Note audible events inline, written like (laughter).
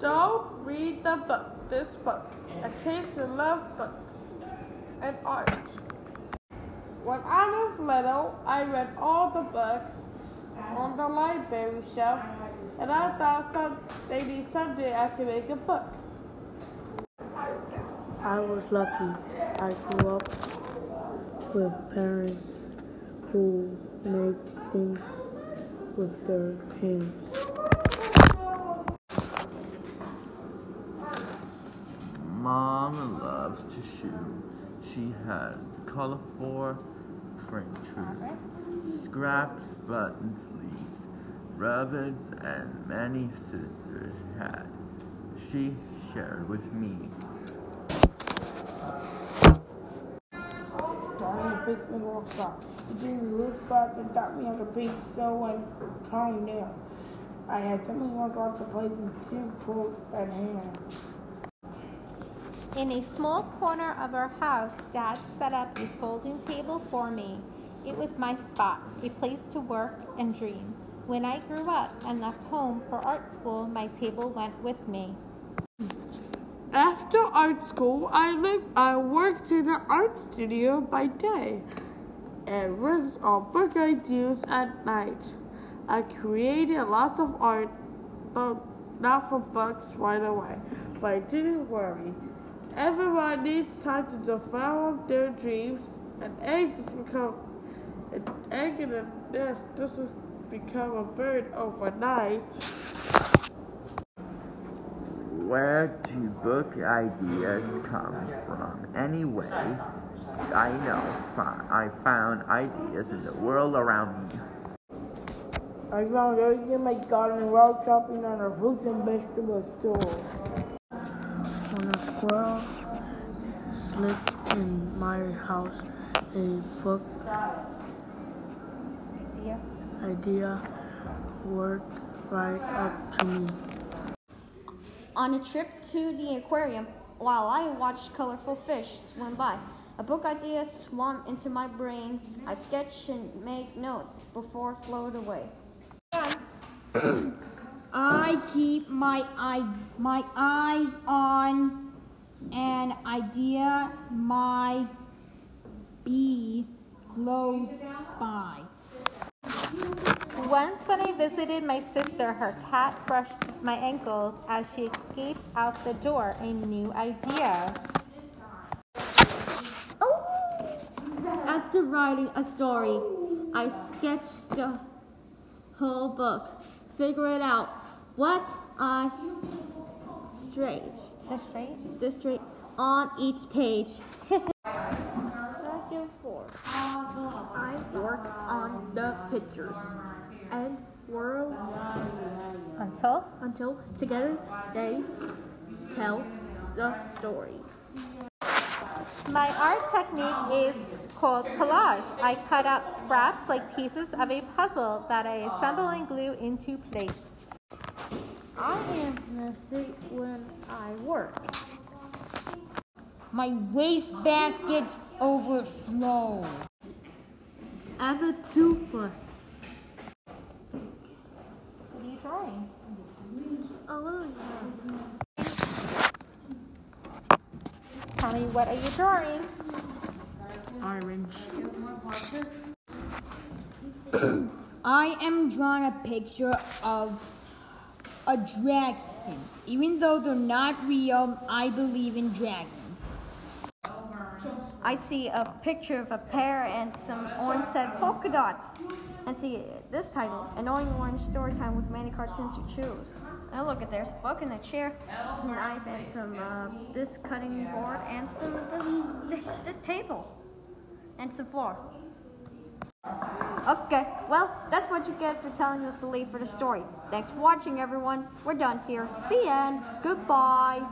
Don't read the book, this book, in case you love books and art. When I was little, I read all the books on the library shelf, and I thought some, maybe someday I could make a book. I was lucky. I grew up with parents who make things with their hands. Mom loves to shoot. She had colorful printers, scraps, buttons, leaves, rubbers, and many scissors had she shared with me. Starting a basement workshop. He gave me wood spots and taught me how to paint, sew, and pound nails. I had so many workouts to place in two quotes at hand. In a small corner of our house, Dad set up a folding table for me. It was my spot, a place to work and dream. When I grew up and left home for art school, my table went with me. After art school, I, lived, I worked in an art studio by day and worked on book ideas at night. I created lots of art, but not for books right away. But I didn't worry. Everyone needs time to develop their dreams. An egg just become an egg in a nest doesn't become a bird overnight. Where do book ideas come from? Anyway, I know I found ideas in the world around me. I found everything in my garden while shopping on a fruits and vegetable store. When a squirrel slipped in my house, a book Idea? idea worked right up to me. On a trip to the aquarium, while I watched colorful fish swim by, a book idea swam into my brain. I sketched and made notes before it flowed away. (clears throat) (clears throat) I keep my eye, my eyes on an idea my be close by. Once, when I visited my sister, her cat brushed my ankles as she escaped out the door. A new idea. After writing a story, I sketched the whole book, figure it out what I straight, The straight? the straight on each page. Chapter 4 I work on the pictures and worlds Until? until together they tell the story. My art technique is called collage. I cut out scraps like pieces of a puzzle that I assemble and glue into place. I am messy when I work. My waste baskets overflow. I'm a toothless. What are you drawing? Oh, Tell me, what are you drawing? Orange. I am drawing a picture of a dragon. Even though they're not real, I believe in dragons. I see a picture of a pear and some orange polka dots. And see this title, Annoying Orange Story Time with many cartoons to choose. Now look at there's a book and a chair, some knife and some uh, this cutting board and some this, this table and some floor. Okay, well that's what you get for telling us to leave for the story. Thanks for watching everyone. We're done here. The end. Goodbye.